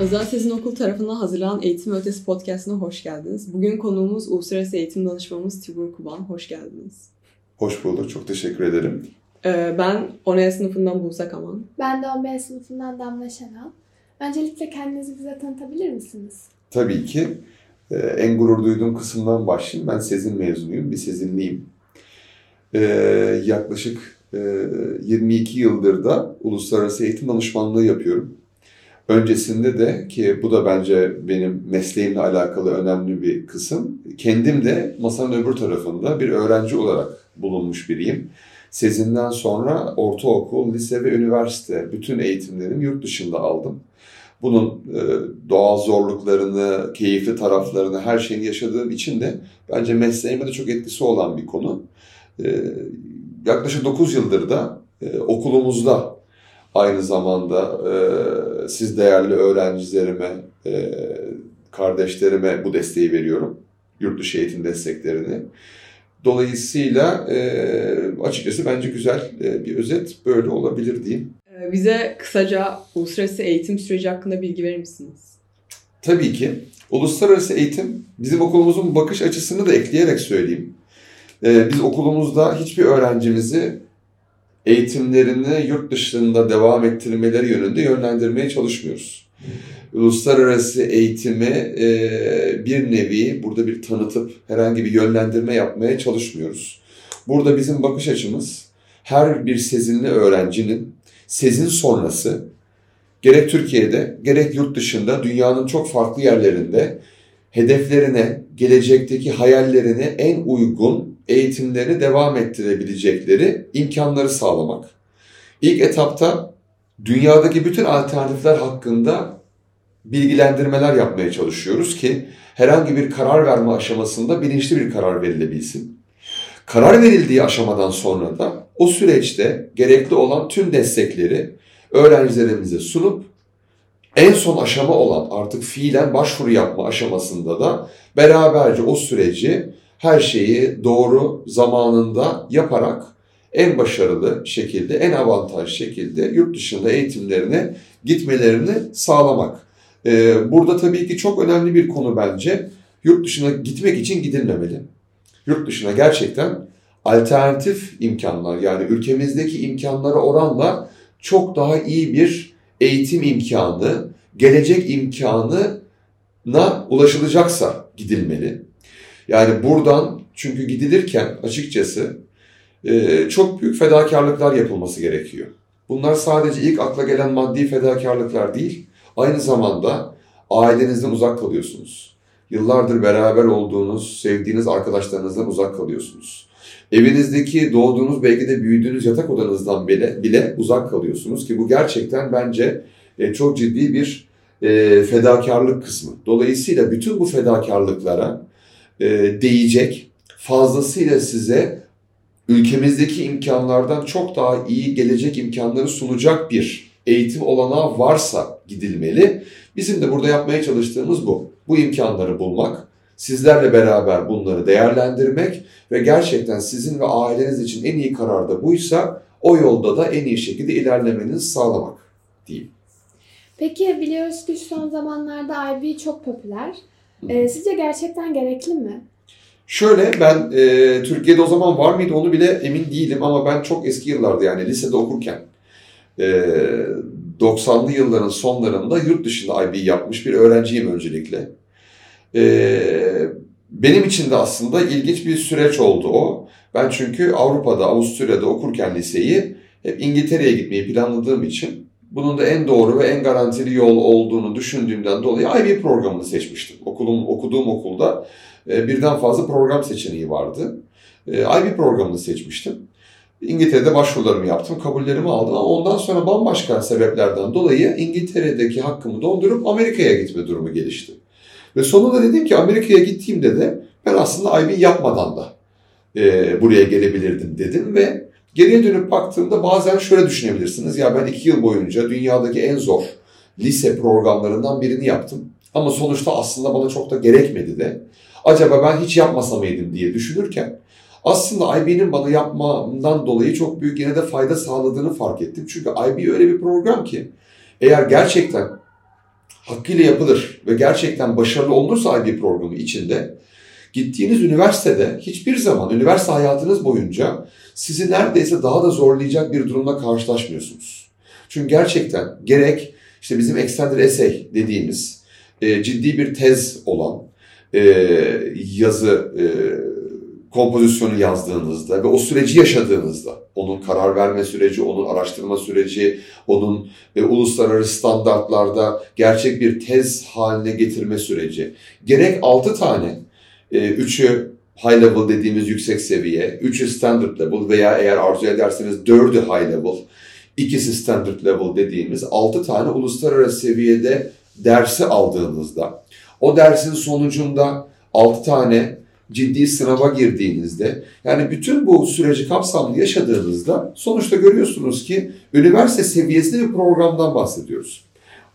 Özel Sezin Okul tarafından hazırlanan Eğitim Ötesi Podcast'ına hoş geldiniz. Bugün konuğumuz Uluslararası Eğitim Danışmamız Tibur Kuban. Hoş geldiniz. Hoş bulduk. Çok teşekkür ederim. Ee, ben ONE sınıfından Buse Kaman. Ben de 11 sınıfından Damla Şenal. Öncelikle kendinizi bize tanıtabilir misiniz? Tabii ki. Ee, en gurur duyduğum kısımdan başlayayım. Ben Sezin mezunuyum. Bir Sezinliyim. Ee, yaklaşık e, 22 yıldır da uluslararası eğitim danışmanlığı yapıyorum. Öncesinde de ki bu da bence benim mesleğimle alakalı önemli bir kısım. Kendim de masanın öbür tarafında bir öğrenci olarak bulunmuş biriyim. Sezinden sonra ortaokul, lise ve üniversite bütün eğitimlerimi yurt dışında aldım. Bunun e, doğal zorluklarını, keyifli taraflarını, her şeyini yaşadığım için de bence mesleğime de çok etkisi olan bir konu. E, yaklaşık 9 yıldır da e, okulumuzda aynı zamanda e, siz değerli öğrencilerime, e, kardeşlerime bu desteği veriyorum. Yurt dışı eğitim desteklerini. Dolayısıyla e, açıkçası bence güzel e, bir özet böyle olabilir diyeyim. Ee, bize kısaca uluslararası eğitim süreci hakkında bilgi verir misiniz? Tabii ki. Uluslararası eğitim bizim okulumuzun bakış açısını da ekleyerek söyleyeyim. E, biz okulumuzda hiçbir öğrencimizi eğitimlerini yurt dışında devam ettirmeleri yönünde yönlendirmeye çalışmıyoruz. Uluslararası eğitimi e, bir nevi burada bir tanıtıp herhangi bir yönlendirme yapmaya çalışmıyoruz. Burada bizim bakış açımız her bir sezinli öğrencinin sezin sonrası gerek Türkiye'de gerek yurt dışında dünyanın çok farklı yerlerinde hedeflerine, gelecekteki hayallerine en uygun eğitimlerini devam ettirebilecekleri imkanları sağlamak. İlk etapta dünyadaki bütün alternatifler hakkında bilgilendirmeler yapmaya çalışıyoruz ki herhangi bir karar verme aşamasında bilinçli bir karar verilebilsin. Karar verildiği aşamadan sonra da o süreçte gerekli olan tüm destekleri öğrencilerimize sunup en son aşama olan artık fiilen başvuru yapma aşamasında da beraberce o süreci her şeyi doğru zamanında yaparak en başarılı şekilde, en avantaj şekilde yurt dışında eğitimlerine gitmelerini sağlamak. Ee, burada tabii ki çok önemli bir konu bence. Yurt dışına gitmek için gidilmemeli. Yurt dışına gerçekten alternatif imkanlar yani ülkemizdeki imkanlara oranla çok daha iyi bir eğitim imkanı, gelecek imkanına ulaşılacaksa gidilmeli. Yani buradan çünkü gidilirken açıkçası e, çok büyük fedakarlıklar yapılması gerekiyor. Bunlar sadece ilk akla gelen maddi fedakarlıklar değil, aynı zamanda ailenizden uzak kalıyorsunuz. Yıllardır beraber olduğunuz, sevdiğiniz arkadaşlarınızdan uzak kalıyorsunuz. Evinizdeki doğduğunuz belki de büyüdüğünüz yatak odanızdan bile, bile uzak kalıyorsunuz ki bu gerçekten bence e, çok ciddi bir e, fedakarlık kısmı. Dolayısıyla bütün bu fedakarlıklara e, değecek, fazlasıyla size ülkemizdeki imkanlardan çok daha iyi gelecek imkanları sunacak bir eğitim olanağı varsa gidilmeli. Bizim de burada yapmaya çalıştığımız bu. Bu imkanları bulmak, sizlerle beraber bunları değerlendirmek ve gerçekten sizin ve aileniz için en iyi karar da buysa o yolda da en iyi şekilde ilerlemenizi sağlamak diyeyim. Peki biliyoruz ki son zamanlarda IB çok popüler. Ee, sizce gerçekten gerekli mi? Şöyle ben e, Türkiye'de o zaman var mıydı onu bile emin değilim ama ben çok eski yıllarda yani lisede okurken e, 90'lı yılların sonlarında yurt dışında IB yapmış bir öğrenciyim öncelikle. E, benim için de aslında ilginç bir süreç oldu o. Ben çünkü Avrupa'da, Avusturya'da okurken liseyi hep İngiltere'ye gitmeyi planladığım için bunun da en doğru ve en garantili yol olduğunu düşündüğümden dolayı IB programını seçmiştim. Okulum, okuduğum okulda e, birden fazla program seçeneği vardı. E, IB programını seçmiştim. İngiltere'de başvurularımı yaptım, kabullerimi aldım ama ondan sonra bambaşka sebeplerden dolayı İngiltere'deki hakkımı dondurup Amerika'ya gitme durumu gelişti. Ve sonunda dedim ki Amerika'ya gittiğimde de ben aslında IB yapmadan da e, buraya gelebilirdim dedim ve geriye dönüp baktığımda bazen şöyle düşünebilirsiniz. Ya ben iki yıl boyunca dünyadaki en zor lise programlarından birini yaptım. Ama sonuçta aslında bana çok da gerekmedi de. Acaba ben hiç yapmasa mıydım diye düşünürken aslında IB'nin bana yapmamdan dolayı çok büyük yine de fayda sağladığını fark ettim. Çünkü IB öyle bir program ki eğer gerçekten hakkıyla yapılır ve gerçekten başarılı olursa IB programı içinde gittiğiniz üniversitede hiçbir zaman üniversite hayatınız boyunca sizi neredeyse daha da zorlayacak bir durumla karşılaşmıyorsunuz. Çünkü gerçekten gerek işte bizim extended essay dediğimiz e, ciddi bir tez olan e, yazı e, kompozisyonu yazdığınızda ve o süreci yaşadığınızda, onun karar verme süreci, onun araştırma süreci, onun e, uluslararası standartlarda gerçek bir tez haline getirme süreci. Gerek 6 tane, e, high level dediğimiz yüksek seviye, üçü standard level veya eğer arzu ederseniz dördü high level, ikisi standard level dediğimiz 6 tane uluslararası seviyede dersi aldığınızda, o dersin sonucunda 6 tane ciddi sınava girdiğinizde yani bütün bu süreci kapsamlı yaşadığınızda sonuçta görüyorsunuz ki üniversite seviyesinde bir programdan bahsediyoruz.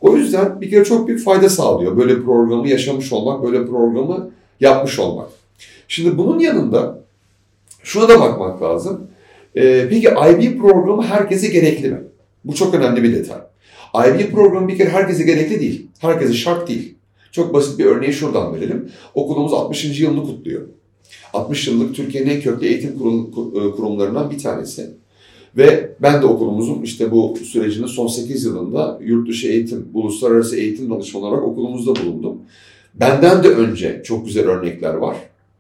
O yüzden bir kere çok büyük fayda sağlıyor böyle programı yaşamış olmak, böyle programı yapmış olmak. Şimdi bunun yanında şuna da bakmak lazım. Ee, peki IB programı herkese gerekli mi? Bu çok önemli bir detay. IB programı bir kere herkese gerekli değil. Herkese şart değil. Çok basit bir örneği şuradan verelim. Okulumuz 60. yılını kutluyor. 60 yıllık Türkiye'nin en köklü eğitim e, kurumlarından bir tanesi. Ve ben de okulumuzun işte bu sürecinin son 8 yılında yurt dışı eğitim, uluslararası eğitim danışmanı olarak okulumuzda bulundum. Benden de önce çok güzel örnekler var.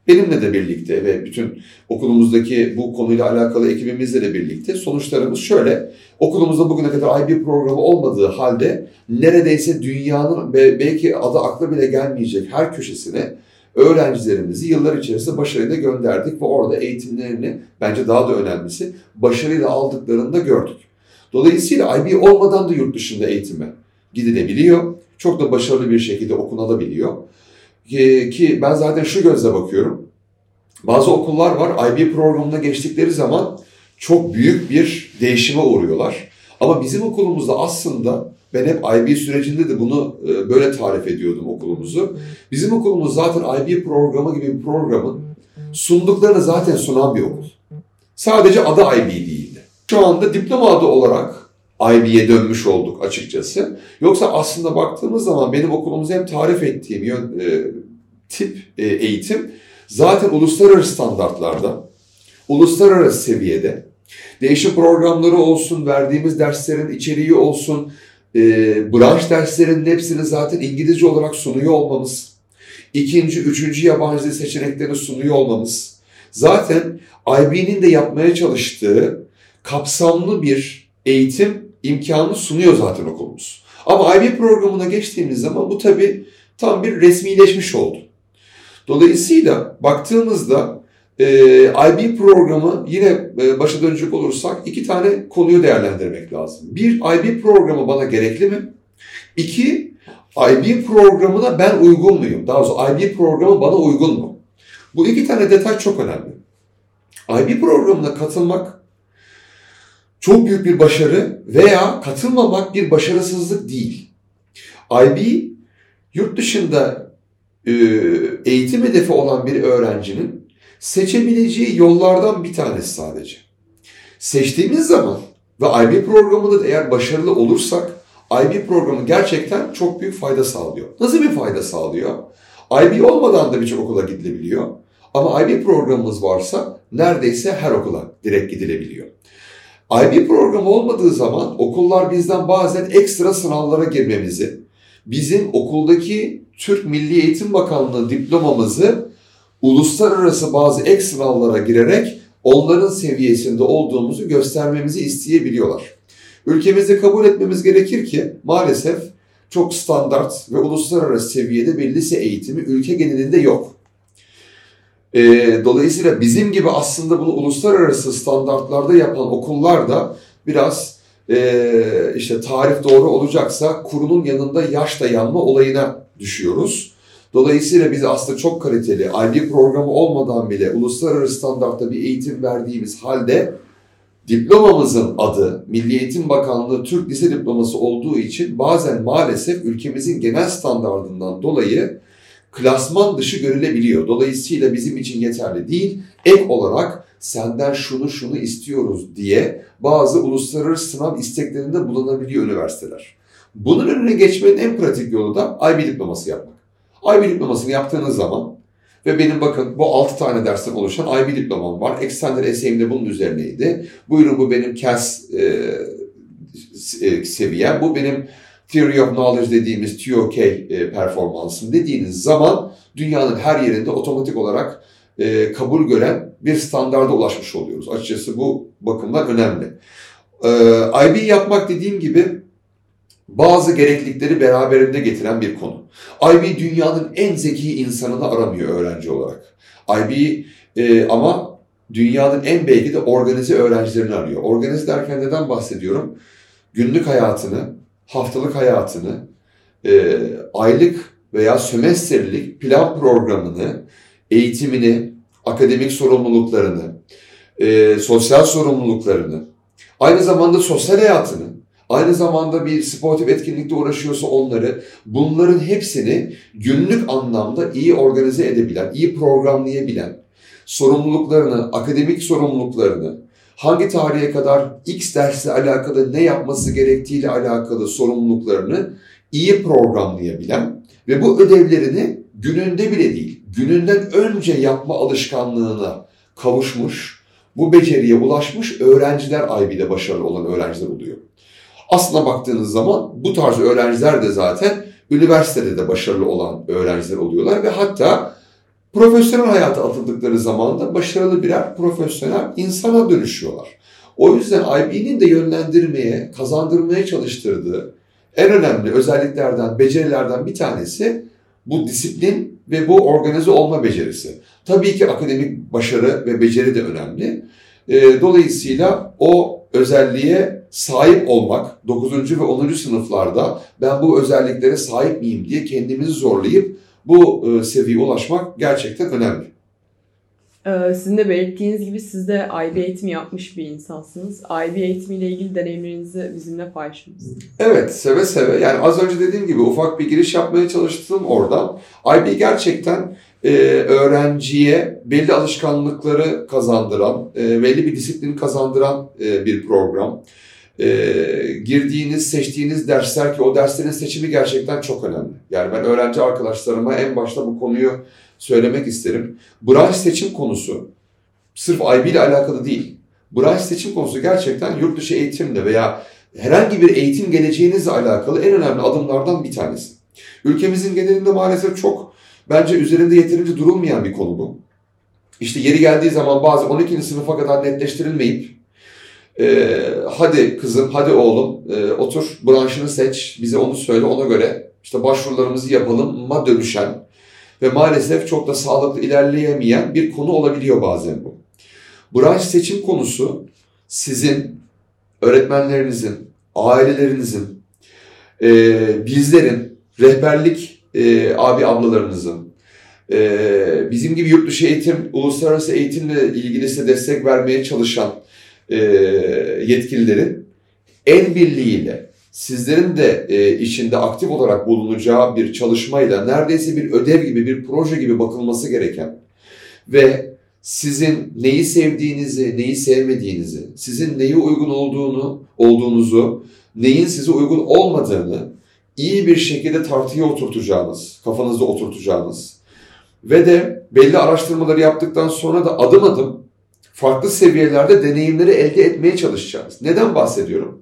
Benimle de birlikte ve bütün okulumuzdaki bu konuyla alakalı ekibimizle de birlikte sonuçlarımız şöyle. Okulumuzda bugüne kadar IB programı olmadığı halde neredeyse dünyanın belki adı akla bile gelmeyecek her köşesine öğrencilerimizi yıllar içerisinde başarıyla gönderdik ve orada eğitimlerini bence daha da önemlisi başarıyla aldıklarını da gördük. Dolayısıyla IB olmadan da yurt dışında eğitime gidilebiliyor. Çok da başarılı bir şekilde okunabiliyor. Ki ben zaten şu gözle bakıyorum. Bazı okullar var IB programına geçtikleri zaman çok büyük bir değişime uğruyorlar. Ama bizim okulumuzda aslında ben hep IB sürecinde de bunu e, böyle tarif ediyordum okulumuzu. Bizim okulumuz zaten IB programı gibi bir programın sunduklarını zaten sunan bir okul. Sadece adı IB değildi. Şu anda diploma adı olarak IB'ye dönmüş olduk açıkçası. Yoksa aslında baktığımız zaman benim okulumuzda hem tarif ettiğim yön, e, tip e, eğitim zaten uluslararası standartlarda, uluslararası seviyede değişim programları olsun, verdiğimiz derslerin içeriği olsun, e, branş derslerinin hepsini zaten İngilizce olarak sunuyor olmamız, ikinci, üçüncü yabancı dil seçeneklerini sunuyor olmamız, zaten IB'nin de yapmaya çalıştığı kapsamlı bir eğitim imkanı sunuyor zaten okulumuz. Ama IB programına geçtiğimiz zaman bu tabii tam bir resmileşmiş oldu. Dolayısıyla baktığımızda e, IB programı yine e, başa dönecek olursak iki tane konuyu değerlendirmek lazım. Bir, IB programı bana gerekli mi? İki, IB programına ben uygun muyum? Daha doğrusu IB programı bana uygun mu? Bu iki tane detay çok önemli. IB programına katılmak çok büyük bir başarı veya katılmamak bir başarısızlık değil. IB yurt dışında e, eğitim hedefi olan bir öğrencinin seçebileceği yollardan bir tanesi sadece. Seçtiğimiz zaman ve IB programında da eğer başarılı olursak IB programı gerçekten çok büyük fayda sağlıyor. Nasıl bir fayda sağlıyor? IB olmadan da birçok okula gidilebiliyor. Ama IB programımız varsa neredeyse her okula direkt gidilebiliyor. IB programı olmadığı zaman okullar bizden bazen ekstra sınavlara girmemizi, bizim okuldaki Türk Milli Eğitim Bakanlığı diplomamızı uluslararası bazı ek sınavlara girerek onların seviyesinde olduğumuzu göstermemizi isteyebiliyorlar. Ülkemizde kabul etmemiz gerekir ki maalesef çok standart ve uluslararası seviyede bir lise eğitimi ülke genelinde yok. E, dolayısıyla bizim gibi aslında bunu uluslararası standartlarda yapan okullar da biraz e, işte tarih doğru olacaksa kurunun yanında yaş da yanma olayına düşüyoruz. Dolayısıyla biz aslında çok kaliteli IB programı olmadan bile uluslararası standartta bir eğitim verdiğimiz halde diplomamızın adı Milli Eğitim Bakanlığı Türk Lise Diploması olduğu için bazen maalesef ülkemizin genel standartından dolayı klasman dışı görülebiliyor. Dolayısıyla bizim için yeterli değil. Ek olarak senden şunu şunu istiyoruz diye bazı uluslararası sınav isteklerinde bulunabiliyor üniversiteler. Bunun önüne geçmenin en pratik yolu da IB diploması yapmak. IB diplomasını yaptığınız zaman ve benim bakın bu 6 tane dersten oluşan IB diplomam var. Extender essay'im de bunun üzerineydi. Buyurun bu benim CAS e, e, seviyem. Bu benim Theory of Knowledge dediğimiz TOK e, performansım dediğiniz zaman dünyanın her yerinde otomatik olarak e, kabul gören bir standarda ulaşmış oluyoruz. Açıkçası bu bakımdan önemli. E, IB yapmak dediğim gibi bazı gereklilikleri beraberinde getiren bir konu. IB dünyanın en zeki insanını aramıyor öğrenci olarak. IB e, ama dünyanın en belki de organize öğrencilerini arıyor. Organize derken neden bahsediyorum? Günlük hayatını, haftalık hayatını, e, aylık veya sömestrlik plan programını, eğitimini, akademik sorumluluklarını, e, sosyal sorumluluklarını, aynı zamanda sosyal hayatını, aynı zamanda bir sportif etkinlikte uğraşıyorsa onları, bunların hepsini günlük anlamda iyi organize edebilen, iyi programlayabilen, sorumluluklarını, akademik sorumluluklarını, hangi tarihe kadar X dersle alakalı ne yapması gerektiğiyle alakalı sorumluluklarını iyi programlayabilen ve bu ödevlerini gününde bile değil, gününden önce yapma alışkanlığına kavuşmuş, bu beceriye ulaşmış öğrenciler IB'de başarılı olan öğrenciler oluyor. Aslına baktığınız zaman bu tarz öğrenciler de zaten üniversitede de başarılı olan öğrenciler oluyorlar ve hatta profesyonel hayata atıldıkları zaman da başarılı birer profesyonel insana dönüşüyorlar. O yüzden IB'nin de yönlendirmeye, kazandırmaya çalıştırdığı en önemli özelliklerden, becerilerden bir tanesi bu disiplin ve bu organize olma becerisi. Tabii ki akademik başarı ve beceri de önemli. E, dolayısıyla o özelliğe sahip olmak, 9. ve 10. sınıflarda ben bu özelliklere sahip miyim diye kendimizi zorlayıp bu e, seviyeye ulaşmak gerçekten önemli. Ee, sizin de belirttiğiniz gibi siz de IB eğitimi yapmış bir insansınız. IB eğitimiyle ilgili deneyimlerinizi bizimle paylaşır mısınız? Evet, seve seve. Yani az önce dediğim gibi ufak bir giriş yapmaya çalıştım oradan. IB gerçekten e, öğrenciye belli alışkanlıkları kazandıran, e, belli bir disiplin kazandıran e, bir program. E, girdiğiniz, seçtiğiniz dersler ki o derslerin seçimi gerçekten çok önemli. Yani ben öğrenci arkadaşlarıma en başta bu konuyu söylemek isterim. Branş seçim konusu sırf IB ile alakalı değil. Branş seçim konusu gerçekten yurt dışı eğitimle veya herhangi bir eğitim geleceğinizle alakalı en önemli adımlardan bir tanesi. Ülkemizin genelinde maalesef çok bence üzerinde yeterince durulmayan bir konu bu. İşte yeri geldiği zaman bazı 12. sınıfa kadar netleştirilmeyip e, hadi kızım, hadi oğlum e, otur branşını seç, bize onu söyle ona göre işte başvurularımızı yapalım ma dönüşen ve maalesef çok da sağlıklı ilerleyemeyen bir konu olabiliyor bazen bu. Branş seçim konusu sizin, öğretmenlerinizin, ailelerinizin, e, bizlerin, rehberlik e, abi ablalarınızın, e, bizim gibi yurt dışı eğitim, uluslararası eğitimle ilgili size destek vermeye çalışan e, yetkililerin el birliğiyle sizlerin de e, içinde aktif olarak bulunacağı bir çalışmayla neredeyse bir ödev gibi, bir proje gibi bakılması gereken ve sizin neyi sevdiğinizi, neyi sevmediğinizi, sizin neyi uygun olduğunu, olduğunuzu, neyin size uygun olmadığını iyi bir şekilde tartıya oturtacağınız, kafanızda oturtacağınız ve de belli araştırmaları yaptıktan sonra da adım adım farklı seviyelerde deneyimleri elde etmeye çalışacağınız. Neden bahsediyorum?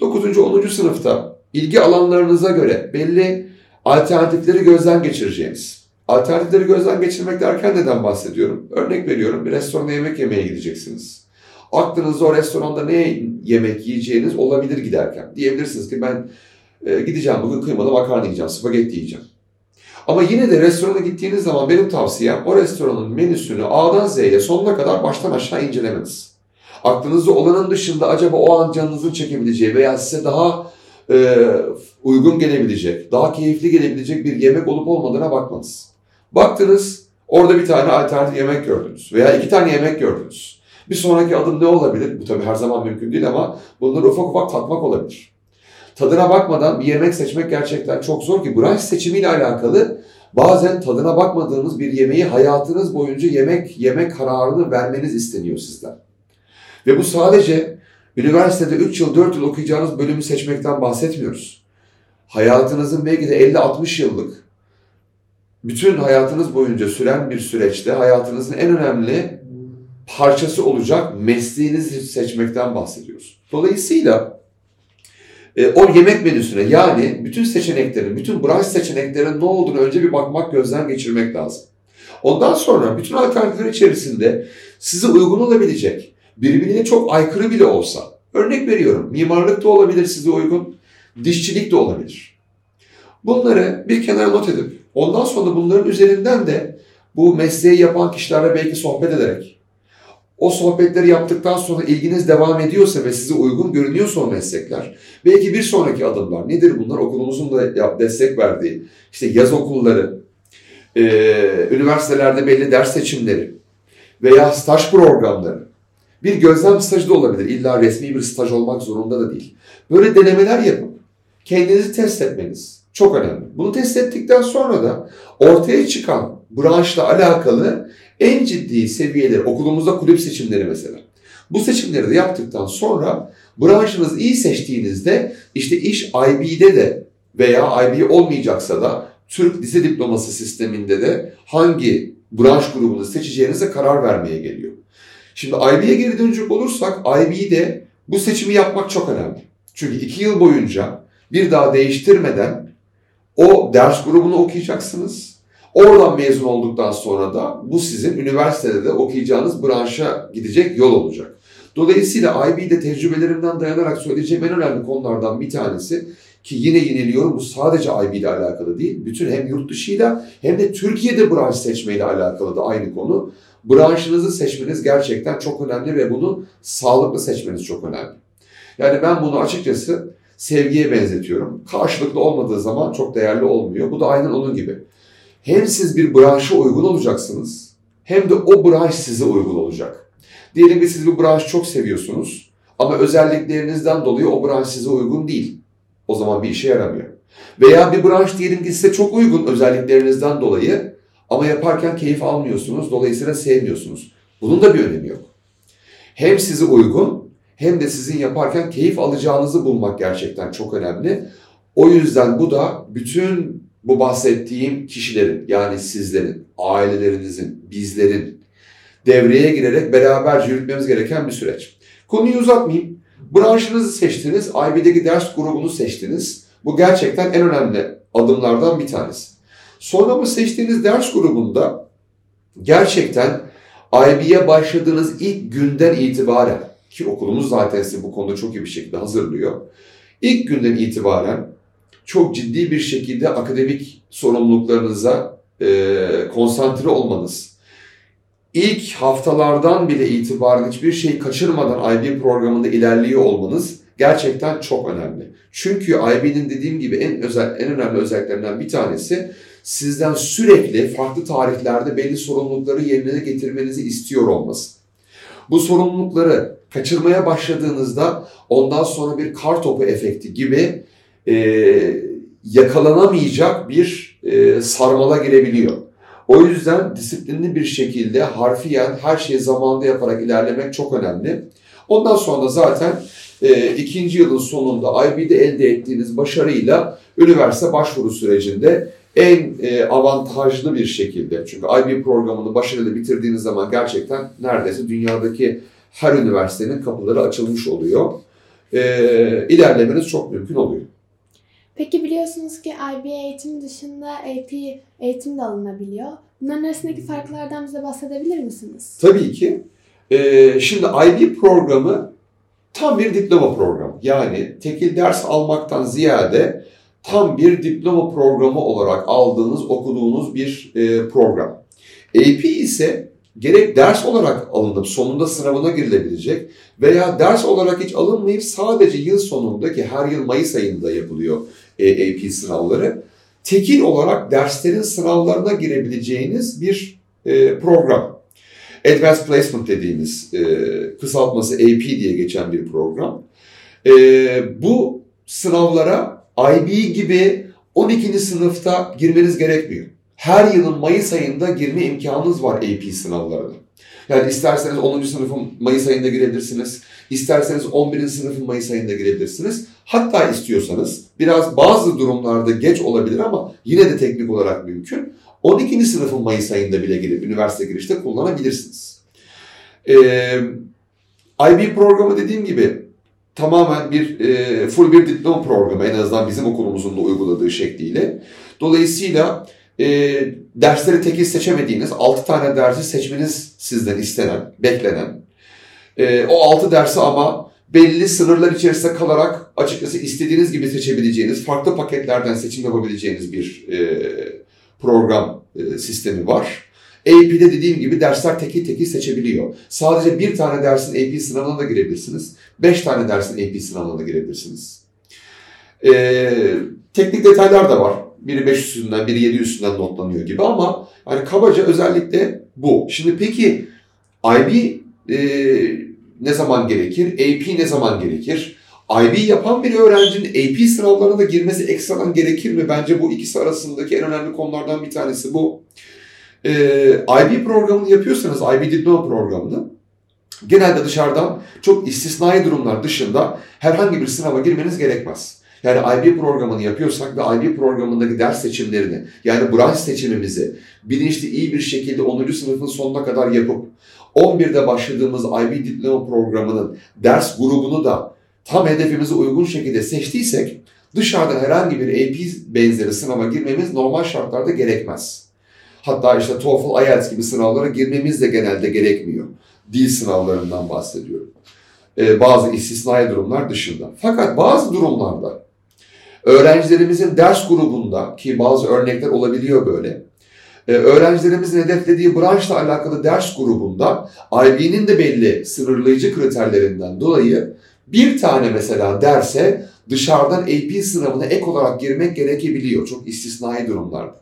9. 10. sınıfta ilgi alanlarınıza göre belli alternatifleri gözden geçireceğiniz. Alternatifleri gözden geçirmek derken neden bahsediyorum? Örnek veriyorum bir restorana yemek yemeye gideceksiniz. Aklınızda o restoranda ne yemek yiyeceğiniz olabilir giderken. Diyebilirsiniz ki ben e, gideceğim bugün kıymalı makarna yiyeceğim, spagetti yiyeceğim. Ama yine de restorana gittiğiniz zaman benim tavsiyem o restoranın menüsünü A'dan Z'ye sonuna kadar baştan aşağı incelemeniz. Aklınızda olanın dışında acaba o an canınızın çekebileceği veya size daha e, uygun gelebilecek, daha keyifli gelebilecek bir yemek olup olmadığına bakmanız. Baktınız orada bir tane alternatif yemek gördünüz veya iki tane yemek gördünüz. Bir sonraki adım ne olabilir? Bu tabii her zaman mümkün değil ama bunları ufak ufak tatmak olabilir. Tadına bakmadan bir yemek seçmek gerçekten çok zor ki branş seçimiyle alakalı bazen tadına bakmadığınız bir yemeği hayatınız boyunca yemek yemek kararını vermeniz isteniyor sizden. Ve bu sadece üniversitede 3 yıl 4 yıl okuyacağınız bölümü seçmekten bahsetmiyoruz. hayatınızın belki de 50-60 yıllık bütün hayatınız boyunca süren bir süreçte hayatınızın en önemli parçası olacak mesleğinizi seçmekten bahsediyoruz. Dolayısıyla e, o yemek menüsüne yani bütün seçeneklerin, bütün branş seçeneklerin ne olduğunu önce bir bakmak, gözden geçirmek lazım. Ondan sonra bütün alternatifler içerisinde size uygun olabilecek, birbirine çok aykırı bile olsa, örnek veriyorum mimarlık da olabilir size uygun, dişçilik de olabilir. Bunları bir kenara not edip ondan sonra bunların üzerinden de bu mesleği yapan kişilerle belki sohbet ederek o sohbetleri yaptıktan sonra ilginiz devam ediyorsa ve size uygun görünüyorsa o meslekler, belki bir sonraki adımlar nedir bunlar? Okulumuzun da destek verdiği, işte yaz okulları, e, üniversitelerde belli ders seçimleri veya staj programları, bir gözlem stajı da olabilir. İlla resmi bir staj olmak zorunda da değil. Böyle denemeler yapıp kendinizi test etmeniz çok önemli. Bunu test ettikten sonra da ortaya çıkan branşla alakalı en ciddi seviyeleri, okulumuzda kulüp seçimleri mesela. Bu seçimleri de yaptıktan sonra branşınızı iyi seçtiğinizde işte iş IB'de de veya IB olmayacaksa da Türk lise diploması sisteminde de hangi branş grubunu seçeceğinize karar vermeye geliyor. Şimdi IB'ye geri dönecek olursak IB'de bu seçimi yapmak çok önemli. Çünkü iki yıl boyunca bir daha değiştirmeden o ders grubunu okuyacaksınız. Oradan mezun olduktan sonra da bu sizin üniversitede de okuyacağınız branşa gidecek yol olacak. Dolayısıyla IB'de tecrübelerimden dayanarak söyleyeceğim en önemli konulardan bir tanesi ki yine yeniliyorum bu sadece IB ile alakalı değil. Bütün hem yurt dışıyla hem de Türkiye'de branş seçmeyle alakalı da aynı konu. Branşınızı seçmeniz gerçekten çok önemli ve bunu sağlıklı seçmeniz çok önemli. Yani ben bunu açıkçası sevgiye benzetiyorum. Karşılıklı olmadığı zaman çok değerli olmuyor. Bu da aynen onun gibi. Hem siz bir branşa uygun olacaksınız hem de o branş size uygun olacak. Diyelim ki siz bir branş çok seviyorsunuz ama özelliklerinizden dolayı o branş size uygun değil. O zaman bir işe yaramıyor. Veya bir branş diyelim ki size çok uygun özelliklerinizden dolayı ama yaparken keyif almıyorsunuz, dolayısıyla sevmiyorsunuz. Bunun da bir önemi yok. Hem size uygun hem de sizin yaparken keyif alacağınızı bulmak gerçekten çok önemli. O yüzden bu da bütün bu bahsettiğim kişilerin yani sizlerin, ailelerinizin, bizlerin devreye girerek beraber yürütmemiz gereken bir süreç. Konuyu uzatmayayım. Branşınızı seçtiniz, IB'deki ders grubunu seçtiniz. Bu gerçekten en önemli adımlardan bir tanesi. Sonra bu seçtiğiniz ders grubunda gerçekten IB'ye başladığınız ilk günden itibaren ki okulumuz zaten sizi bu konuda çok iyi bir şekilde hazırlıyor. İlk günden itibaren çok ciddi bir şekilde akademik sorumluluklarınıza e, konsantre olmanız, ilk haftalardan bile itibaren hiçbir şey kaçırmadan IB programında ilerliyor olmanız gerçekten çok önemli. Çünkü IB'nin dediğim gibi en özel en önemli özelliklerinden bir tanesi sizden sürekli farklı tarihlerde belli sorumlulukları yerine getirmenizi istiyor olması. Bu sorumlulukları kaçırmaya başladığınızda ondan sonra bir kar topu efekti gibi e, yakalanamayacak bir e, sarmala girebiliyor. O yüzden disiplinli bir şekilde harfiyen her şeyi zamanında yaparak ilerlemek çok önemli. Ondan sonra zaten e, ikinci yılın sonunda IB'de elde ettiğiniz başarıyla üniversite başvuru sürecinde en e, avantajlı bir şekilde çünkü IB programını başarılı bitirdiğiniz zaman gerçekten neredeyse dünyadaki her üniversitenin kapıları açılmış oluyor. E, ilerlemeniz çok mümkün oluyor. Peki biliyorsunuz ki IB eğitim dışında AP eğitim de alınabiliyor. Bunların arasındaki farklardan bize bahsedebilir misiniz? Tabii ki. Ee, şimdi IB programı tam bir diploma programı. Yani tekil ders almaktan ziyade tam bir diploma programı olarak aldığınız, okuduğunuz bir e, program. AP ise gerek ders olarak alınıp sonunda sınavına girilebilecek veya ders olarak hiç alınmayıp sadece yıl sonundaki her yıl Mayıs ayında yapılıyor AP sınavları. Tekil olarak derslerin sınavlarına girebileceğiniz bir e, program. Advanced Placement dediğimiz e, kısaltması AP diye geçen bir program. E, bu sınavlara IB gibi 12. sınıfta girmeniz gerekmiyor. Her yılın Mayıs ayında girme imkanınız var AP sınavlarına. Yani isterseniz 10. sınıfın Mayıs ayında girebilirsiniz. İsterseniz 11. sınıfın Mayıs ayında girebilirsiniz. Hatta istiyorsanız biraz bazı durumlarda geç olabilir ama yine de teknik olarak mümkün. 12. sınıfın Mayıs ayında bile girip üniversite girişte kullanabilirsiniz. Ee, IB programı dediğim gibi tamamen bir e, full bir diploma programı en azından bizim okulumuzun da uyguladığı şekliyle. Dolayısıyla e, dersleri tekil seçemediğiniz 6 tane dersi seçmeniz sizden istenen, beklenen. E, o 6 dersi ama belli sınırlar içerisinde kalarak açıkçası istediğiniz gibi seçebileceğiniz, farklı paketlerden seçim yapabileceğiniz bir e, program e, sistemi var. AP'de dediğim gibi dersler tekil tekil seçebiliyor. Sadece bir tane dersin AP sınavına da girebilirsiniz. Beş tane dersin AP sınavına da girebilirsiniz. Ee, teknik detaylar da var. Biri 5 üstünden, biri 7 üstünden notlanıyor gibi ama hani kabaca özellikle bu. Şimdi peki IB e, ne zaman gerekir? AP ne zaman gerekir? IB yapan bir öğrencinin AP sınavlarına da girmesi ekstradan gerekir mi? Bence bu ikisi arasındaki en önemli konulardan bir tanesi bu. Ee, IB programını yapıyorsanız, IB diploma programını genelde dışarıdan çok istisnai durumlar dışında herhangi bir sınava girmeniz gerekmez. Yani IB programını yapıyorsak ve IB programındaki ders seçimlerini yani branş seçimimizi bilinçli iyi bir şekilde 10. sınıfın sonuna kadar yapıp 11'de başladığımız IB diploma programının ders grubunu da tam hedefimize uygun şekilde seçtiysek dışarıdan herhangi bir AP benzeri sınava girmemiz normal şartlarda gerekmez. Hatta işte TOEFL, IELTS gibi sınavlara girmemiz de genelde gerekmiyor. Dil sınavlarından bahsediyorum. Ee, bazı istisnai durumlar dışında. Fakat bazı durumlarda öğrencilerimizin ders grubunda ki bazı örnekler olabiliyor böyle. Ee, öğrencilerimizin hedeflediği branşla alakalı ders grubunda IB'nin de belli sınırlayıcı kriterlerinden dolayı bir tane mesela derse dışarıdan AP sınavına ek olarak girmek gerekebiliyor. Çok istisnai durumlarda.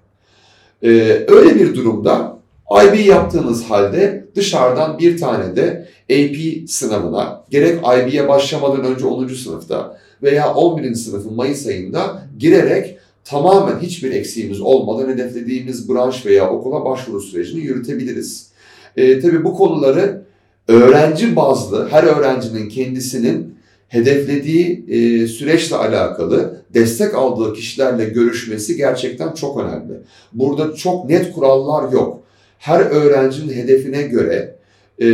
Ee, öyle bir durumda IB yaptığınız halde dışarıdan bir tane de AP sınavına gerek IB'ye başlamadan önce 10. sınıfta veya 11. sınıfın Mayıs ayında girerek tamamen hiçbir eksiğimiz olmadan hedeflediğimiz branş veya okula başvuru sürecini yürütebiliriz. E, tabii bu konuları öğrenci bazlı her öğrencinin kendisinin hedeflediği e, süreçle alakalı destek aldığı kişilerle görüşmesi gerçekten çok önemli. Burada çok net kurallar yok. Her öğrencinin hedefine göre e,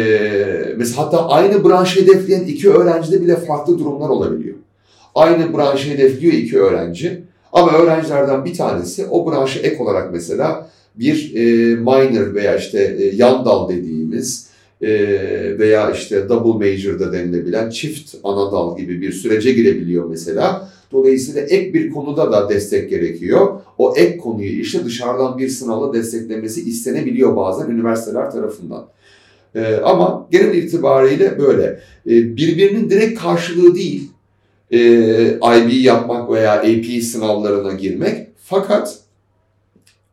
mesela hatta aynı branşı hedefleyen iki öğrencide bile farklı durumlar olabiliyor. Aynı branşı hedefliyor iki öğrenci ama öğrencilerden bir tanesi o branşı ek olarak mesela bir e, minor veya işte e, yan dal dediğimiz e, veya işte double major'da denilebilen çift ana dal gibi bir sürece girebiliyor mesela. Dolayısıyla ek bir konuda da destek gerekiyor. O ek konuyu işte dışarıdan bir sınavla desteklemesi istenebiliyor bazen üniversiteler tarafından. Ee, ama genel itibariyle böyle. Ee, birbirinin direkt karşılığı değil e, IB yapmak veya AP sınavlarına girmek. Fakat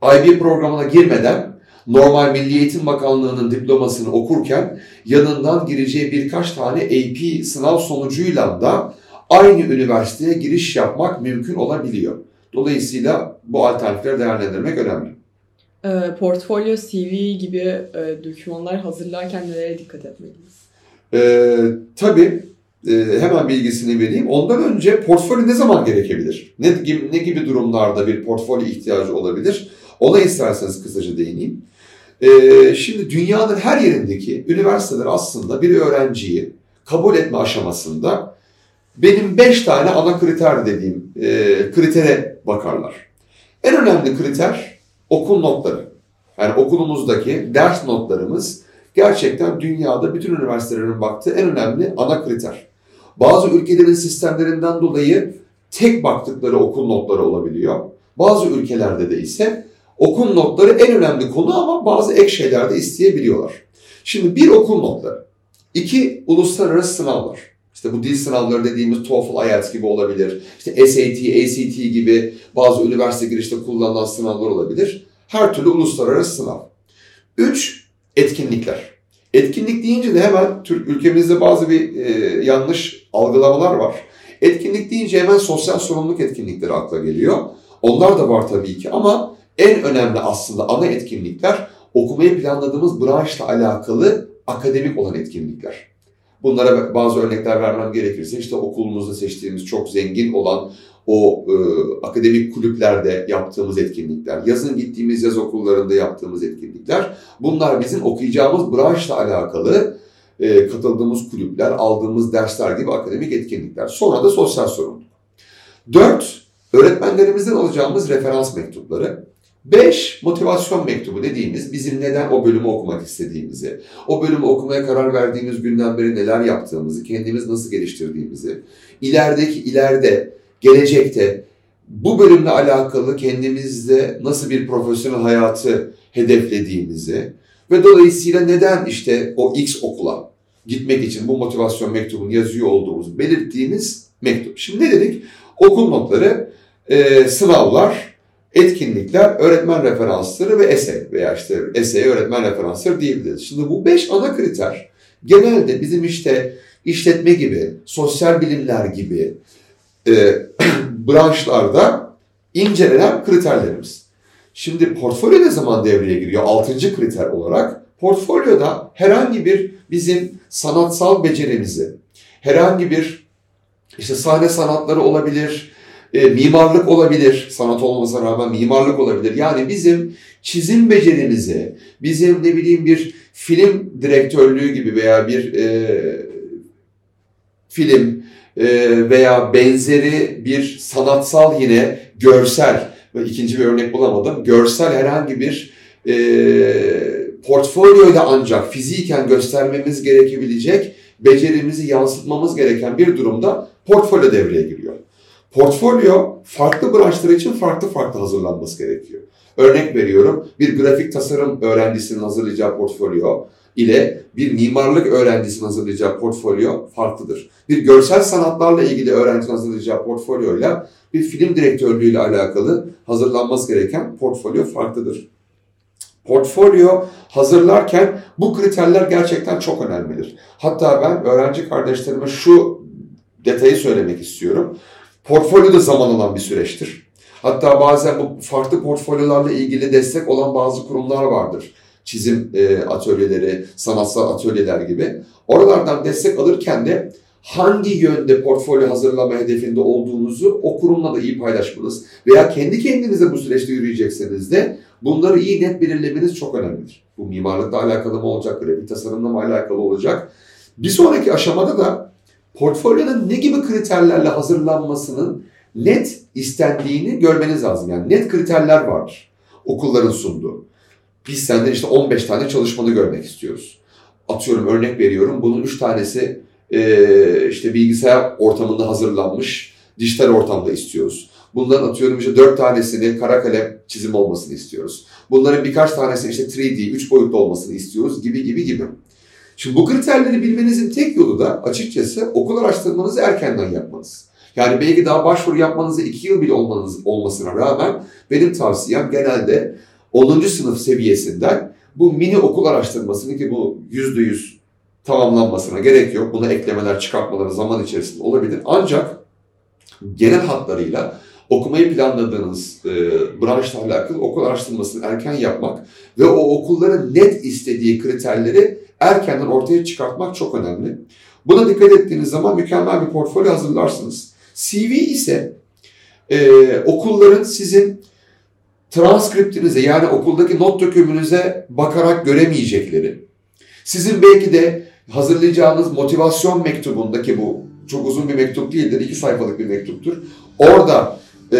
IB programına girmeden normal Milli Eğitim Bakanlığı'nın diplomasını okurken yanından gireceği birkaç tane AP sınav sonucuyla da aynı üniversiteye giriş yapmak mümkün olabiliyor. Dolayısıyla bu alternatifleri değerlendirmek önemli. E, portfolyo, CV gibi e, dokümanlar hazırlarken nelere dikkat etmeliyiz? E, tabii e, hemen bilgisini vereyim. Ondan önce portfolyo ne zaman gerekebilir? Ne gibi, ne gibi durumlarda bir portfolyo ihtiyacı olabilir? Ona isterseniz kısaca değineyim. E, şimdi dünyanın her yerindeki üniversiteler aslında bir öğrenciyi kabul etme aşamasında benim beş tane ana kriter dediğim e, kritere bakarlar. En önemli kriter okul notları. Yani okulumuzdaki ders notlarımız gerçekten dünyada bütün üniversitelerin baktığı en önemli ana kriter. Bazı ülkelerin sistemlerinden dolayı tek baktıkları okul notları olabiliyor. Bazı ülkelerde de ise okul notları en önemli konu ama bazı ek şeyler de isteyebiliyorlar. Şimdi bir okul notları, iki uluslararası sınavlar. İşte bu dil sınavları dediğimiz TOEFL, IELTS gibi olabilir. İşte SAT, ACT gibi bazı üniversite girişte kullanılan sınavlar olabilir. Her türlü uluslararası sınav. Üç, etkinlikler. Etkinlik deyince de hemen Türk ülkemizde bazı bir e, yanlış algılamalar var. Etkinlik deyince hemen sosyal sorumluluk etkinlikleri akla geliyor. Onlar da var tabii ki ama en önemli aslında ana etkinlikler okumayı planladığımız branşla alakalı akademik olan etkinlikler. Bunlara bazı örnekler vermem gerekirse işte okulumuzda seçtiğimiz çok zengin olan o e, akademik kulüplerde yaptığımız etkinlikler, yazın gittiğimiz yaz okullarında yaptığımız etkinlikler. Bunlar bizim okuyacağımız branşla alakalı e, katıldığımız kulüpler, aldığımız dersler gibi akademik etkinlikler. Sonra da sosyal sorumluluk. Dört, öğretmenlerimizden alacağımız referans mektupları. Beş, motivasyon mektubu dediğimiz bizim neden o bölümü okumak istediğimizi, o bölümü okumaya karar verdiğimiz günden beri neler yaptığımızı, kendimiz nasıl geliştirdiğimizi, ilerideki ileride, gelecekte bu bölümle alakalı kendimizde nasıl bir profesyonel hayatı hedeflediğimizi ve dolayısıyla neden işte o X okula gitmek için bu motivasyon mektubunu yazıyor olduğumuzu belirttiğimiz mektup. Şimdi ne dedik? Okul notları, e, sınavlar, etkinlikler, öğretmen referansları ve essay veya işte essay öğretmen referansları diyebiliriz. Şimdi bu beş ana kriter genelde bizim işte işletme gibi, sosyal bilimler gibi e, branşlarda incelenen kriterlerimiz. Şimdi portfolyo ne zaman devreye giriyor? Altıncı kriter olarak portfolyoda herhangi bir bizim sanatsal becerimizi, herhangi bir işte sahne sanatları olabilir, e, mimarlık olabilir, sanat olmasına rağmen mimarlık olabilir. Yani bizim çizim becerimizi, bizim ne bileyim bir film direktörlüğü gibi veya bir e, film e, veya benzeri bir sanatsal yine görsel, ikinci bir örnek bulamadım, görsel herhangi bir e, portfolyoyla ancak fiziken göstermemiz gerekebilecek becerimizi yansıtmamız gereken bir durumda portfolyo devreye giriyor. Portfolyo farklı branşlar için farklı farklı hazırlanması gerekiyor. Örnek veriyorum bir grafik tasarım öğrencisinin hazırlayacağı portfolyo ile bir mimarlık öğrencisinin hazırlayacağı portfolyo farklıdır. Bir görsel sanatlarla ilgili öğrencinin hazırlayacağı portfolyoyla bir film direktörlüğü ile alakalı hazırlanması gereken portfolyo farklıdır. Portfolyo hazırlarken bu kriterler gerçekten çok önemlidir. Hatta ben öğrenci kardeşlerime şu detayı söylemek istiyorum. Portfolyo da zaman alan bir süreçtir. Hatta bazen bu farklı portfolyolarla ilgili destek olan bazı kurumlar vardır. Çizim e, atölyeleri, sanatsal atölyeler gibi. Oralardan destek alırken de hangi yönde portfolyo hazırlama hedefinde olduğunuzu o kurumla da iyi paylaşmanız veya kendi kendinize bu süreçte yürüyecekseniz de bunları iyi net belirlemeniz çok önemlidir. Bu mimarlıkla alakalı mı olacak, grafik tasarımla mı alakalı olacak? Bir sonraki aşamada da portfolyonun ne gibi kriterlerle hazırlanmasının net istendiğini görmeniz lazım. Yani net kriterler vardır okulların sunduğu. Biz senden işte 15 tane çalışmanı görmek istiyoruz. Atıyorum örnek veriyorum bunun 3 tanesi e, işte bilgisayar ortamında hazırlanmış dijital ortamda istiyoruz. Bunların atıyorum işte 4 tanesini kara kalem çizim olmasını istiyoruz. Bunların birkaç tanesini işte 3D, 3 boyutlu olmasını istiyoruz gibi gibi gibi. Şimdi bu kriterleri bilmenizin tek yolu da açıkçası okul araştırmanızı erkenden yapmanız. Yani belki daha başvuru yapmanızı iki yıl bile olmanız, olmasına rağmen benim tavsiyem genelde 10. sınıf seviyesinden bu mini okul araştırmasını ki bu yüzde yüz tamamlanmasına gerek yok. Buna eklemeler, çıkartmaları zaman içerisinde olabilir. Ancak genel hatlarıyla okumayı planladığınız e, branşla alakalı okul araştırmasını erken yapmak ve o okulların net istediği kriterleri erkenden ortaya çıkartmak çok önemli. Buna dikkat ettiğiniz zaman mükemmel bir portfolyo hazırlarsınız. CV ise e, okulların sizin transkriptinize yani okuldaki not dökümünüze bakarak göremeyecekleri, sizin belki de hazırlayacağınız motivasyon mektubundaki bu çok uzun bir mektup değildir, iki sayfalık bir mektuptur. Orada e,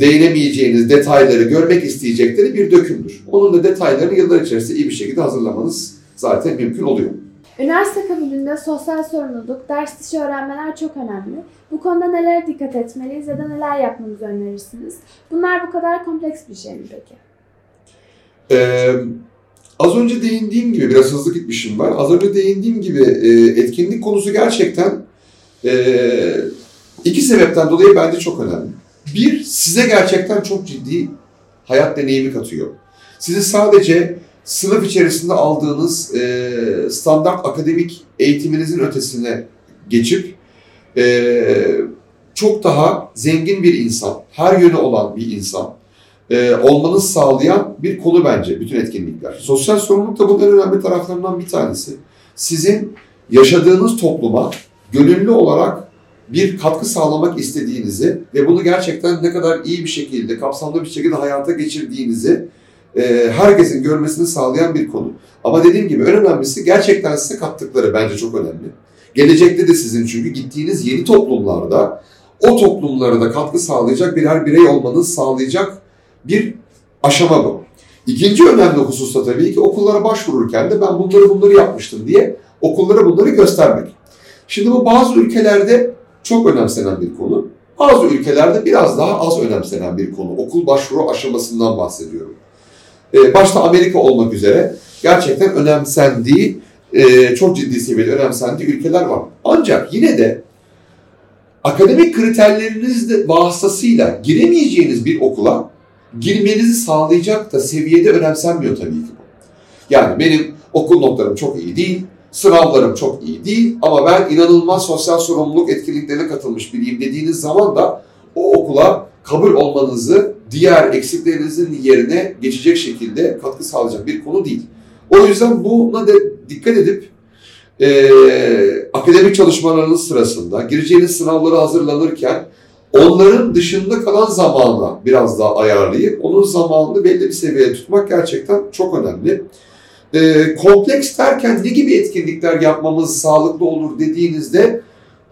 değinemeyeceğiniz detayları görmek isteyecekleri bir dökümdür. Onun da detaylarını yıllar içerisinde iyi bir şekilde hazırlamanız zaten mümkün oluyor. Üniversite kabulünde sosyal sorumluluk, ders dışı öğrenmeler çok önemli. Bu konuda neler dikkat etmeliyiz ya da neler yapmamızı önerirsiniz? Bunlar bu kadar kompleks bir şey mi peki? Ee, az önce değindiğim gibi, biraz hızlı gitmişim ben. Az önce değindiğim gibi e, etkinlik konusu gerçekten e, iki sebepten dolayı bence çok önemli. Bir, size gerçekten çok ciddi hayat deneyimi katıyor. Sizi sadece sınıf içerisinde aldığınız e, standart akademik eğitiminizin ötesine geçip e, çok daha zengin bir insan, her yönü olan bir insan, e, olmanızı sağlayan bir konu bence bütün etkinlikler. Sosyal sorumluluk da bunun en önemli taraflarından bir tanesi. Sizin yaşadığınız topluma gönüllü olarak bir katkı sağlamak istediğinizi ve bunu gerçekten ne kadar iyi bir şekilde, kapsamlı bir şekilde hayata geçirdiğinizi e, herkesin görmesini sağlayan bir konu. Ama dediğim gibi en önemlisi gerçekten size kattıkları bence çok önemli. Gelecekte de sizin çünkü gittiğiniz yeni toplumlarda o toplumlara da katkı sağlayacak birer birey olmanızı sağlayacak bir aşama bu. İkinci önemli husus da tabii ki okullara başvururken de ben bunları bunları yapmıştım diye okullara bunları göstermek. Şimdi bu bazı ülkelerde çok önemsenen bir konu. Bazı ülkelerde biraz daha az önemsenen bir konu. Okul başvuru aşamasından bahsediyorum. Ee, başta Amerika olmak üzere gerçekten önemsendiği, e, çok ciddi seviyede önemsendiği ülkeler var. Ancak yine de akademik kriterleriniz de vasıtasıyla giremeyeceğiniz bir okula girmenizi sağlayacak da seviyede önemsenmiyor tabii ki. Yani benim okul notlarım çok iyi değil, sınavlarım çok iyi değil ama ben inanılmaz sosyal sorumluluk etkinliklerine katılmış biriyim dediğiniz zaman da o okula kabul olmanızı diğer eksiklerinizin yerine geçecek şekilde katkı sağlayacak bir konu değil. O yüzden buna da dikkat edip e, akademik çalışmalarınız sırasında gireceğiniz sınavlara hazırlanırken onların dışında kalan zamana biraz daha ayarlayıp onun zamanını belli bir seviyeye tutmak gerçekten çok önemli. E, kompleks derken ne gibi etkinlikler yapmamız sağlıklı olur dediğinizde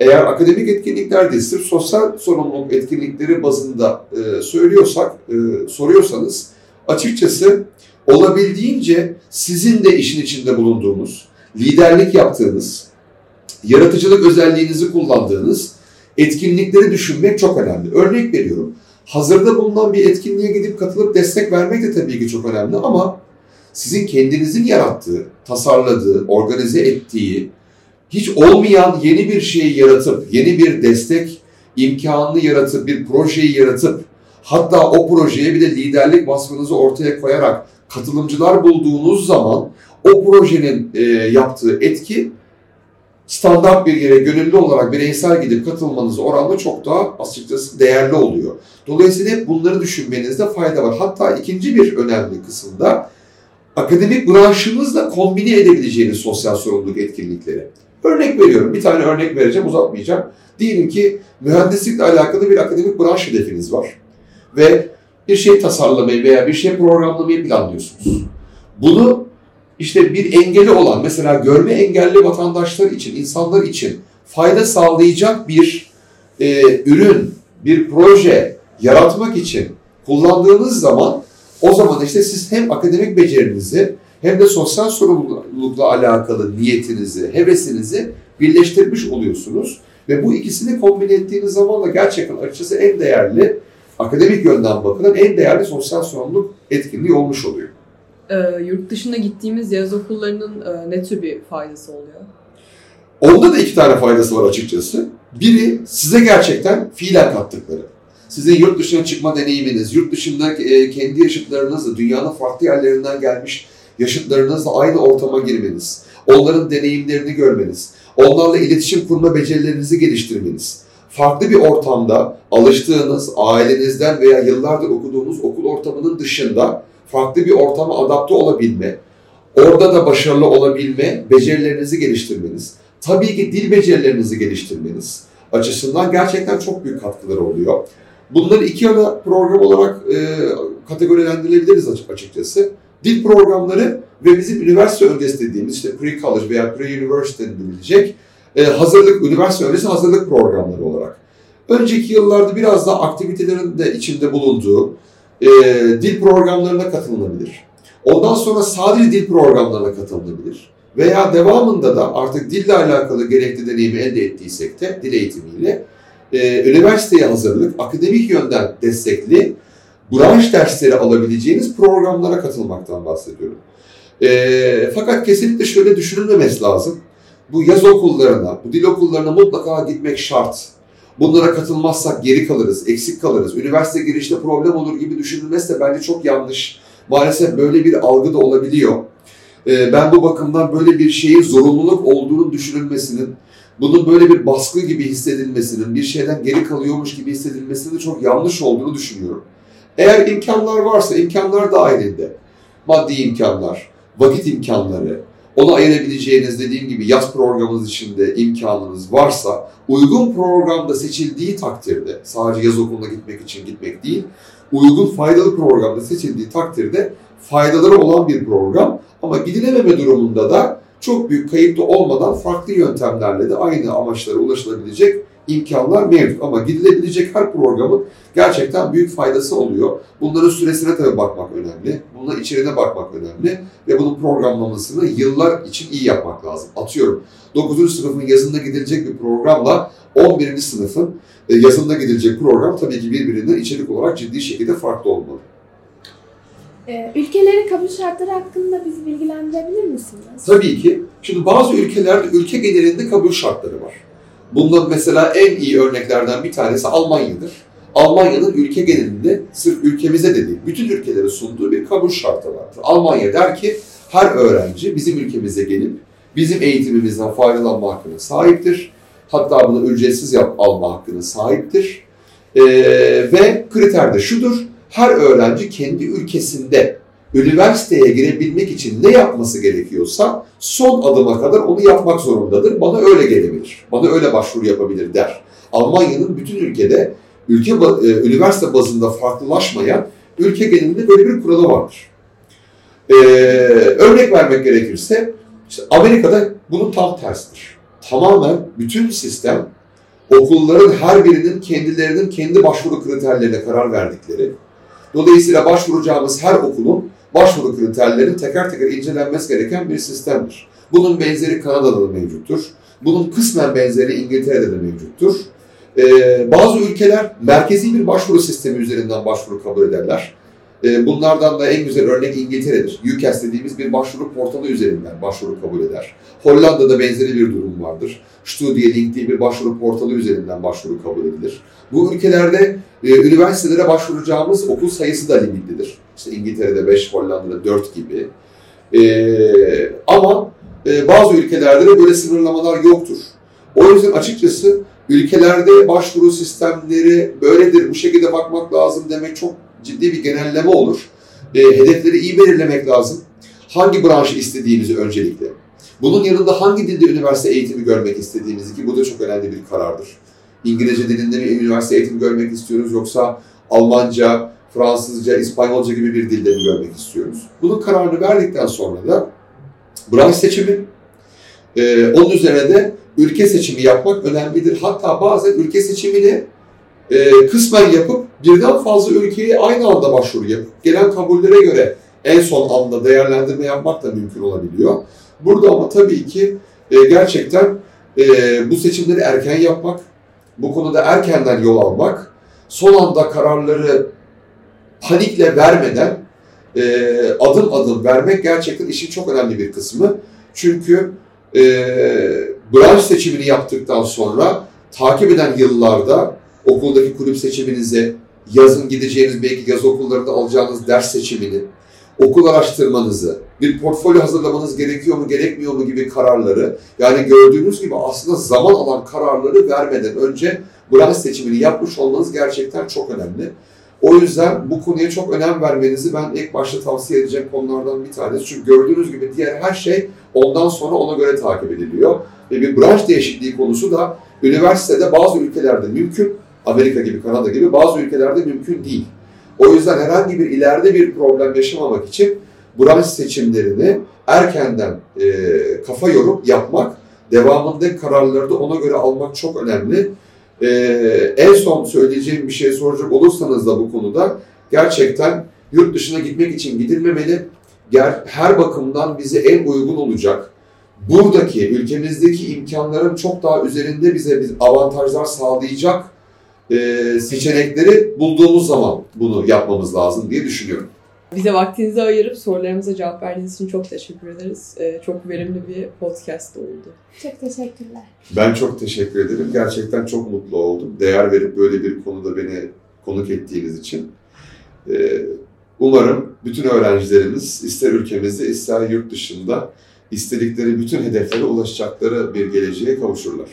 eğer akademik etkinlikler değil, sırf sosyal sorumluluk etkinlikleri bazında e, söylüyorsak, e, soruyorsanız açıkçası olabildiğince sizin de işin içinde bulunduğunuz, liderlik yaptığınız, yaratıcılık özelliğinizi kullandığınız etkinlikleri düşünmek çok önemli. Örnek veriyorum. Hazırda bulunan bir etkinliğe gidip katılıp destek vermek de tabii ki çok önemli ama sizin kendinizin yarattığı, tasarladığı, organize ettiği, hiç olmayan yeni bir şeyi yaratıp, yeni bir destek imkanını yaratıp, bir projeyi yaratıp, hatta o projeye bir de liderlik vasfınızı ortaya koyarak katılımcılar bulduğunuz zaman o projenin e, yaptığı etki standart bir yere gönüllü olarak bireysel gidip katılmanız oranla çok daha açıkçası değerli oluyor. Dolayısıyla hep bunları düşünmenizde fayda var. Hatta ikinci bir önemli kısımda akademik branşınızla kombine edebileceğiniz sosyal sorumluluk etkinlikleri. Örnek veriyorum, bir tane örnek vereceğim, uzatmayacağım. Diyelim ki mühendislikle alakalı bir akademik branş hedefiniz var. Ve bir şey tasarlamayı veya bir şey programlamayı planlıyorsunuz. Bunu işte bir engeli olan, mesela görme engelli vatandaşlar için, insanlar için fayda sağlayacak bir e, ürün, bir proje yaratmak için kullandığınız zaman o zaman işte siz hem akademik becerinizi hem de sosyal sorumlulukla alakalı niyetinizi, hevesinizi birleştirmiş oluyorsunuz. Ve bu ikisini kombine ettiğiniz zaman da gerçekten açıkçası en değerli, akademik yönden bakılan en değerli sosyal sorumluluk etkinliği olmuş oluyor. Ee, yurt dışına gittiğimiz yaz okullarının e, ne tür bir faydası oluyor? Onda da iki tane faydası var açıkçası. Biri size gerçekten fiilen kattıkları. Sizin yurt dışına çıkma deneyiminiz, yurt dışında e, kendi yaşıtlarınızla, dünyanın farklı yerlerinden gelmiş yaşıtlarınızla aynı ortama girmeniz, onların deneyimlerini görmeniz, onlarla iletişim kurma becerilerinizi geliştirmeniz, farklı bir ortamda alıştığınız ailenizden veya yıllardır okuduğunuz okul ortamının dışında farklı bir ortama adapte olabilme, orada da başarılı olabilme becerilerinizi geliştirmeniz, tabii ki dil becerilerinizi geliştirmeniz açısından gerçekten çok büyük katkıları oluyor. Bunları iki ana program olarak e, kategorilendirebiliriz açıkçası. Dil programları ve bizim üniversite öncesi dediğimiz işte pre-college veya pre-university denilecek e, hazırlık, üniversite öncesi hazırlık programları olarak. Önceki yıllarda biraz daha aktivitelerin de içinde bulunduğu e, dil programlarına katılınabilir. Ondan sonra sadece dil programlarına katılınabilir. Veya devamında da artık dille alakalı gerekli deneyimi elde ettiysek de dil eğitimiyle e, üniversiteye hazırlık, akademik yönden destekli branş dersleri alabileceğiniz programlara katılmaktan bahsediyorum. E, fakat kesinlikle şöyle düşünülmemesi lazım. Bu yaz okullarına, bu dil okullarına mutlaka gitmek şart. Bunlara katılmazsak geri kalırız, eksik kalırız, üniversite girişte problem olur gibi düşünülmesi de bence çok yanlış. Maalesef böyle bir algı da olabiliyor. E, ben bu bakımdan böyle bir şeyin zorunluluk olduğunu düşünülmesinin, bunun böyle bir baskı gibi hissedilmesinin, bir şeyden geri kalıyormuş gibi hissedilmesinin de çok yanlış olduğunu düşünüyorum. Eğer imkanlar varsa imkanlar dahilinde, maddi imkanlar, vakit imkanları, ona ayırabileceğiniz dediğim gibi yaz programınız içinde imkanınız varsa uygun programda seçildiği takdirde sadece yaz okuluna gitmek için gitmek değil, uygun faydalı programda seçildiği takdirde faydaları olan bir program ama gidilememe durumunda da çok büyük kayıp da olmadan farklı yöntemlerle de aynı amaçlara ulaşılabilecek imkanlar mevcut. Ama gidilebilecek her programın gerçekten büyük faydası oluyor. Bunların süresine tabii bakmak önemli. Bunların içeriğine bakmak önemli. Ve bunun programlamasını yıllar için iyi yapmak lazım. Atıyorum 9. sınıfın yazında gidilecek bir programla 11. sınıfın e, yazında gidilecek program tabii ki birbirinden içerik olarak ciddi şekilde farklı olmalı. Ee, ülkelerin kabul şartları hakkında bizi bilgilendirebilir misiniz? Tabii ki. Şimdi bazı ülkelerde ülke genelinde kabul şartları var. Bundan mesela en iyi örneklerden bir tanesi Almanya'dır. Almanya'nın ülke genelinde sırf ülkemize de değil, bütün ülkelere sunduğu bir kabul şartı vardır. Almanya der ki her öğrenci bizim ülkemize gelip bizim eğitimimizden faydalanma hakkına sahiptir. Hatta bunu ücretsiz yap, alma hakkına sahiptir. Ee, ve kriter de şudur, her öğrenci kendi ülkesinde üniversiteye girebilmek için ne yapması gerekiyorsa son adıma kadar onu yapmak zorundadır. Bana öyle gelebilir, bana öyle başvuru yapabilir der. Almanya'nın bütün ülkede ülke e, üniversite bazında farklılaşmayan ülke genelinde böyle bir kuralı vardır. Ee, örnek vermek gerekirse işte Amerika'da bunun tam tersidir. Tamamen bütün sistem okulların her birinin kendilerinin kendi başvuru kriterlerine karar verdikleri, dolayısıyla başvuracağımız her okulun başvuru kriterlerinin teker teker incelenmesi gereken bir sistemdir. Bunun benzeri Kanada'da da mevcuttur. Bunun kısmen benzeri İngiltere'de de mevcuttur. Ee, bazı ülkeler merkezi bir başvuru sistemi üzerinden başvuru kabul ederler. Ee, bunlardan da en güzel örnek İngiltere'dir. UCAS dediğimiz bir başvuru portalı üzerinden başvuru kabul eder. Hollanda'da benzeri bir durum vardır. Studielink diye bir başvuru portalı üzerinden başvuru kabul edilir. Bu ülkelerde e, üniversitelere başvuracağımız okul sayısı da limitlidir. İşte İngiltere'de 5, Hollanda'da 4 gibi. E, ama e, bazı ülkelerde de böyle sınırlamalar yoktur. O yüzden açıkçası ülkelerde başvuru sistemleri böyledir, bu şekilde bakmak lazım demek çok ciddi bir genelleme olur. E, hedefleri iyi belirlemek lazım. Hangi branşı istediğimizi öncelikle. Bunun yanında hangi dilde üniversite eğitimi görmek istediğimizi ki bu da çok önemli bir karardır. İngilizce dilinde mi üniversite eğitimi görmek istiyoruz yoksa Almanca, Fransızca, İspanyolca gibi bir dilde mi görmek istiyoruz? Bunun kararını verdikten sonra da branş seçimi, e, onun üzerine de ülke seçimi yapmak önemlidir. Hatta bazen ülke seçimini e, kısmen yapıp birden fazla ülkeye aynı anda başvuru yapıp gelen kabullere göre en son anda değerlendirme yapmak da mümkün olabiliyor. Burada ama tabii ki e, gerçekten e, bu seçimleri erken yapmak, bu konuda erkenden yol almak, son anda kararları panikle vermeden e, adım adım vermek gerçekten işin çok önemli bir kısmı. Çünkü e, branş seçimini yaptıktan sonra takip eden yıllarda okuldaki kulüp seçiminizi, yazın gideceğiniz belki yaz okullarında alacağınız ders seçimini, okul araştırmanızı, bir portfolyo hazırlamanız gerekiyor mu gerekmiyor mu gibi kararları yani gördüğünüz gibi aslında zaman alan kararları vermeden önce branş seçimini yapmış olmanız gerçekten çok önemli. O yüzden bu konuya çok önem vermenizi ben ilk başta tavsiye edeceğim konulardan bir tanesi. Çünkü gördüğünüz gibi diğer her şey ondan sonra ona göre takip ediliyor. Ve bir branş değişikliği konusu da üniversitede bazı ülkelerde mümkün, Amerika gibi, Kanada gibi bazı ülkelerde mümkün değil. O yüzden herhangi bir ileride bir problem yaşamamak için branş seçimlerini erkenden e, kafa yorup yapmak, devamında kararları da ona göre almak çok önemli. E, en son söyleyeceğim bir şey soracak olursanız da bu konuda gerçekten yurt dışına gitmek için gidilmemeli. Her bakımdan bize en uygun olacak, buradaki, ülkemizdeki imkanların çok daha üzerinde bize avantajlar sağlayacak e, seçenekleri bulduğumuz zaman bunu yapmamız lazım diye düşünüyorum. Bize vaktinizi ayırıp sorularımıza cevap verdiğiniz için çok teşekkür ederiz. Ee, çok verimli bir podcast oldu. Çok teşekkürler. Ben çok teşekkür ederim. Gerçekten çok mutlu oldum. Değer verip böyle bir konuda beni konuk ettiğiniz için. Ee, umarım bütün öğrencilerimiz ister ülkemizde ister yurt dışında istedikleri bütün hedeflere ulaşacakları bir geleceğe kavuşurlar.